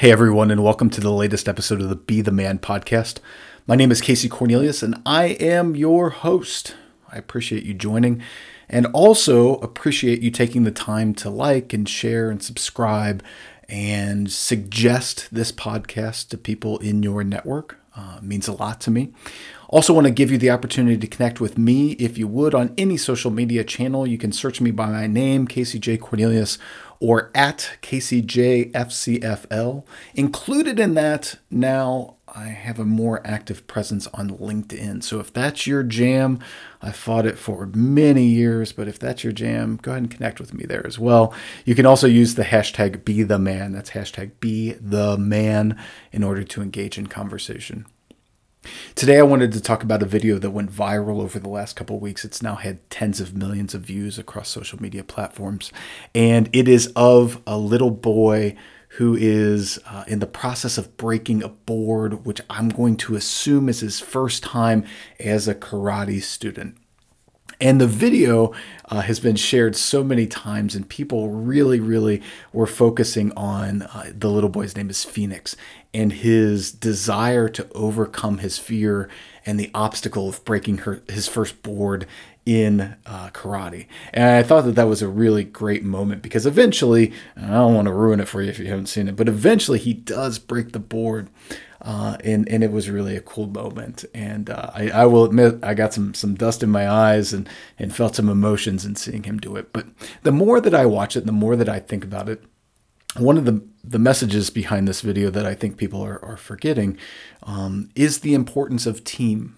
Hey, everyone, and welcome to the latest episode of the Be the Man podcast. My name is Casey Cornelius, and I am your host. I appreciate you joining and also appreciate you taking the time to like and share and subscribe and suggest this podcast to people in your network. Uh, means a lot to me. Also, want to give you the opportunity to connect with me if you would on any social media channel. You can search me by my name, Casey J. Cornelius, or at KCJFCFL. Included in that now, I have a more active presence on LinkedIn. So if that's your jam, I fought it for many years, but if that's your jam, go ahead and connect with me there as well. You can also use the hashtag be the man. That's hashtag be the man in order to engage in conversation. Today, I wanted to talk about a video that went viral over the last couple weeks. It's now had tens of millions of views across social media platforms, and it is of a little boy who is uh, in the process of breaking a board, which I'm going to assume is his first time as a karate student. And the video uh, has been shared so many times, and people really, really were focusing on uh, the little boy's name is Phoenix and his desire to overcome his fear and the obstacle of breaking her, his first board in uh, karate. And I thought that that was a really great moment because eventually, I don't want to ruin it for you if you haven't seen it, but eventually he does break the board. Uh, and and it was really a cool moment. And uh, I, I will admit I got some some dust in my eyes and and felt some emotions in seeing him do it. But the more that I watch it, the more that I think about it, one of the the messages behind this video that I think people are, are forgetting um, is the importance of team.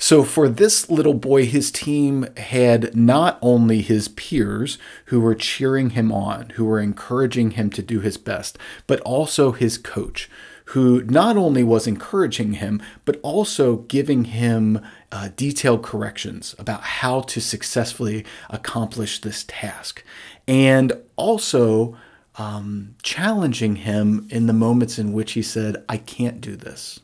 So, for this little boy, his team had not only his peers who were cheering him on, who were encouraging him to do his best, but also his coach, who not only was encouraging him, but also giving him uh, detailed corrections about how to successfully accomplish this task. And also um, challenging him in the moments in which he said, I can't do this.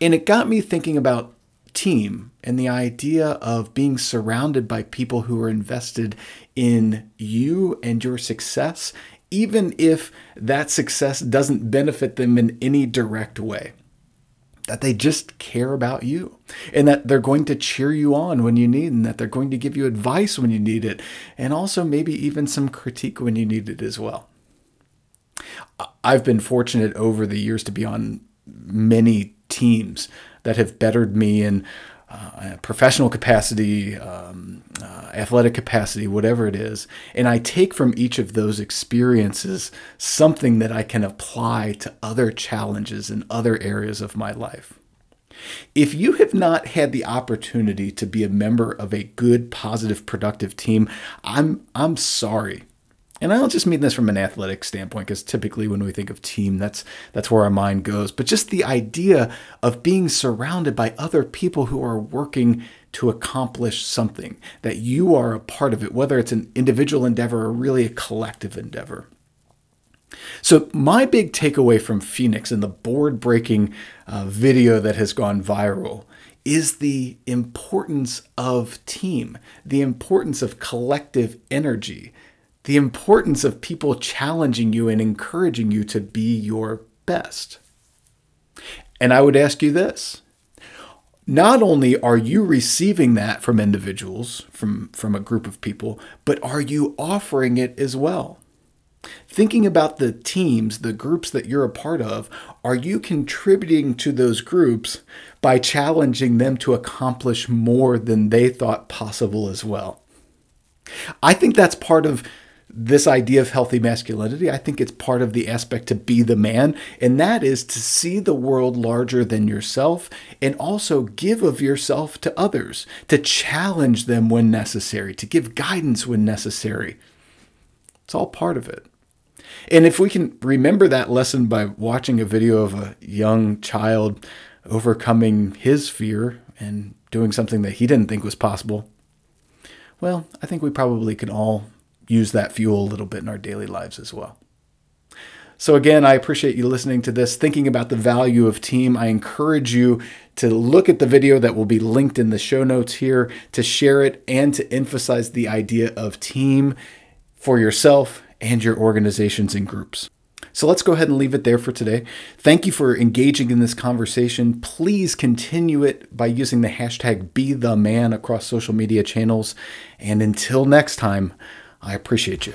And it got me thinking about team and the idea of being surrounded by people who are invested in you and your success even if that success doesn't benefit them in any direct way. That they just care about you and that they're going to cheer you on when you need and that they're going to give you advice when you need it and also maybe even some critique when you need it as well. I've been fortunate over the years to be on many teams that have bettered me in uh, professional capacity, um, uh, athletic capacity, whatever it is. And I take from each of those experiences something that I can apply to other challenges in other areas of my life. If you have not had the opportunity to be a member of a good, positive, productive team, I'm, I'm sorry and I don't just mean this from an athletic standpoint, because typically when we think of team, that's that's where our mind goes. But just the idea of being surrounded by other people who are working to accomplish something, that you are a part of it, whether it's an individual endeavor or really a collective endeavor. So, my big takeaway from Phoenix and the board breaking uh, video that has gone viral is the importance of team, the importance of collective energy the importance of people challenging you and encouraging you to be your best. And I would ask you this not only are you receiving that from individuals, from, from a group of people, but are you offering it as well? Thinking about the teams, the groups that you're a part of, are you contributing to those groups by challenging them to accomplish more than they thought possible as well? I think that's part of this idea of healthy masculinity. I think it's part of the aspect to be the man, and that is to see the world larger than yourself and also give of yourself to others, to challenge them when necessary, to give guidance when necessary. It's all part of it. And if we can remember that lesson by watching a video of a young child overcoming his fear and doing something that he didn't think was possible, well, I think we probably can all use that fuel a little bit in our daily lives as well. So, again, I appreciate you listening to this, thinking about the value of team. I encourage you to look at the video that will be linked in the show notes here, to share it, and to emphasize the idea of team for yourself and your organizations and groups. So let's go ahead and leave it there for today. Thank you for engaging in this conversation. Please continue it by using the hashtag BeTheMan across social media channels. And until next time, I appreciate you.